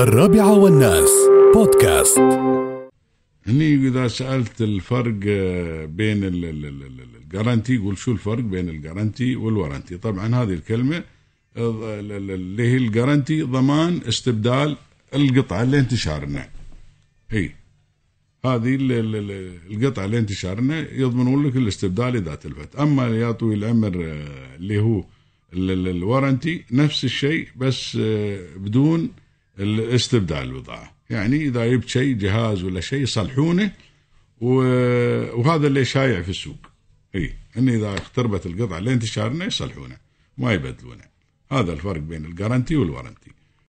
الرابعة والناس. بودكاست. هني إذا سألت الفرق آه، بين ال- ال- ال- ال- ال guaranty يقول شو الفرق بين ال guaranty وال warranty. طبعا هذه الكلمة آه، ال- ال- اللي هي ال guaranty ضمان استبدال القطعة اللي أنت شارنها. هي هذه ال- ال- ال- القطعة اللي أنت شارنها يضمنون لك الاستبدال إذا تلفت. أما يا طويل العمر آه، اللي هو ال- ال- الورنتي نفس الشيء بس بدون الاستبدال البضاعة يعني إذا جبت شيء جهاز ولا شيء يصلحونه وهذا اللي شايع في السوق. إي إن إذا اختربت القطعه اللي انتشارنا يصلحونه ما يبدلونه. هذا الفرق بين الجارنتي والورنتي.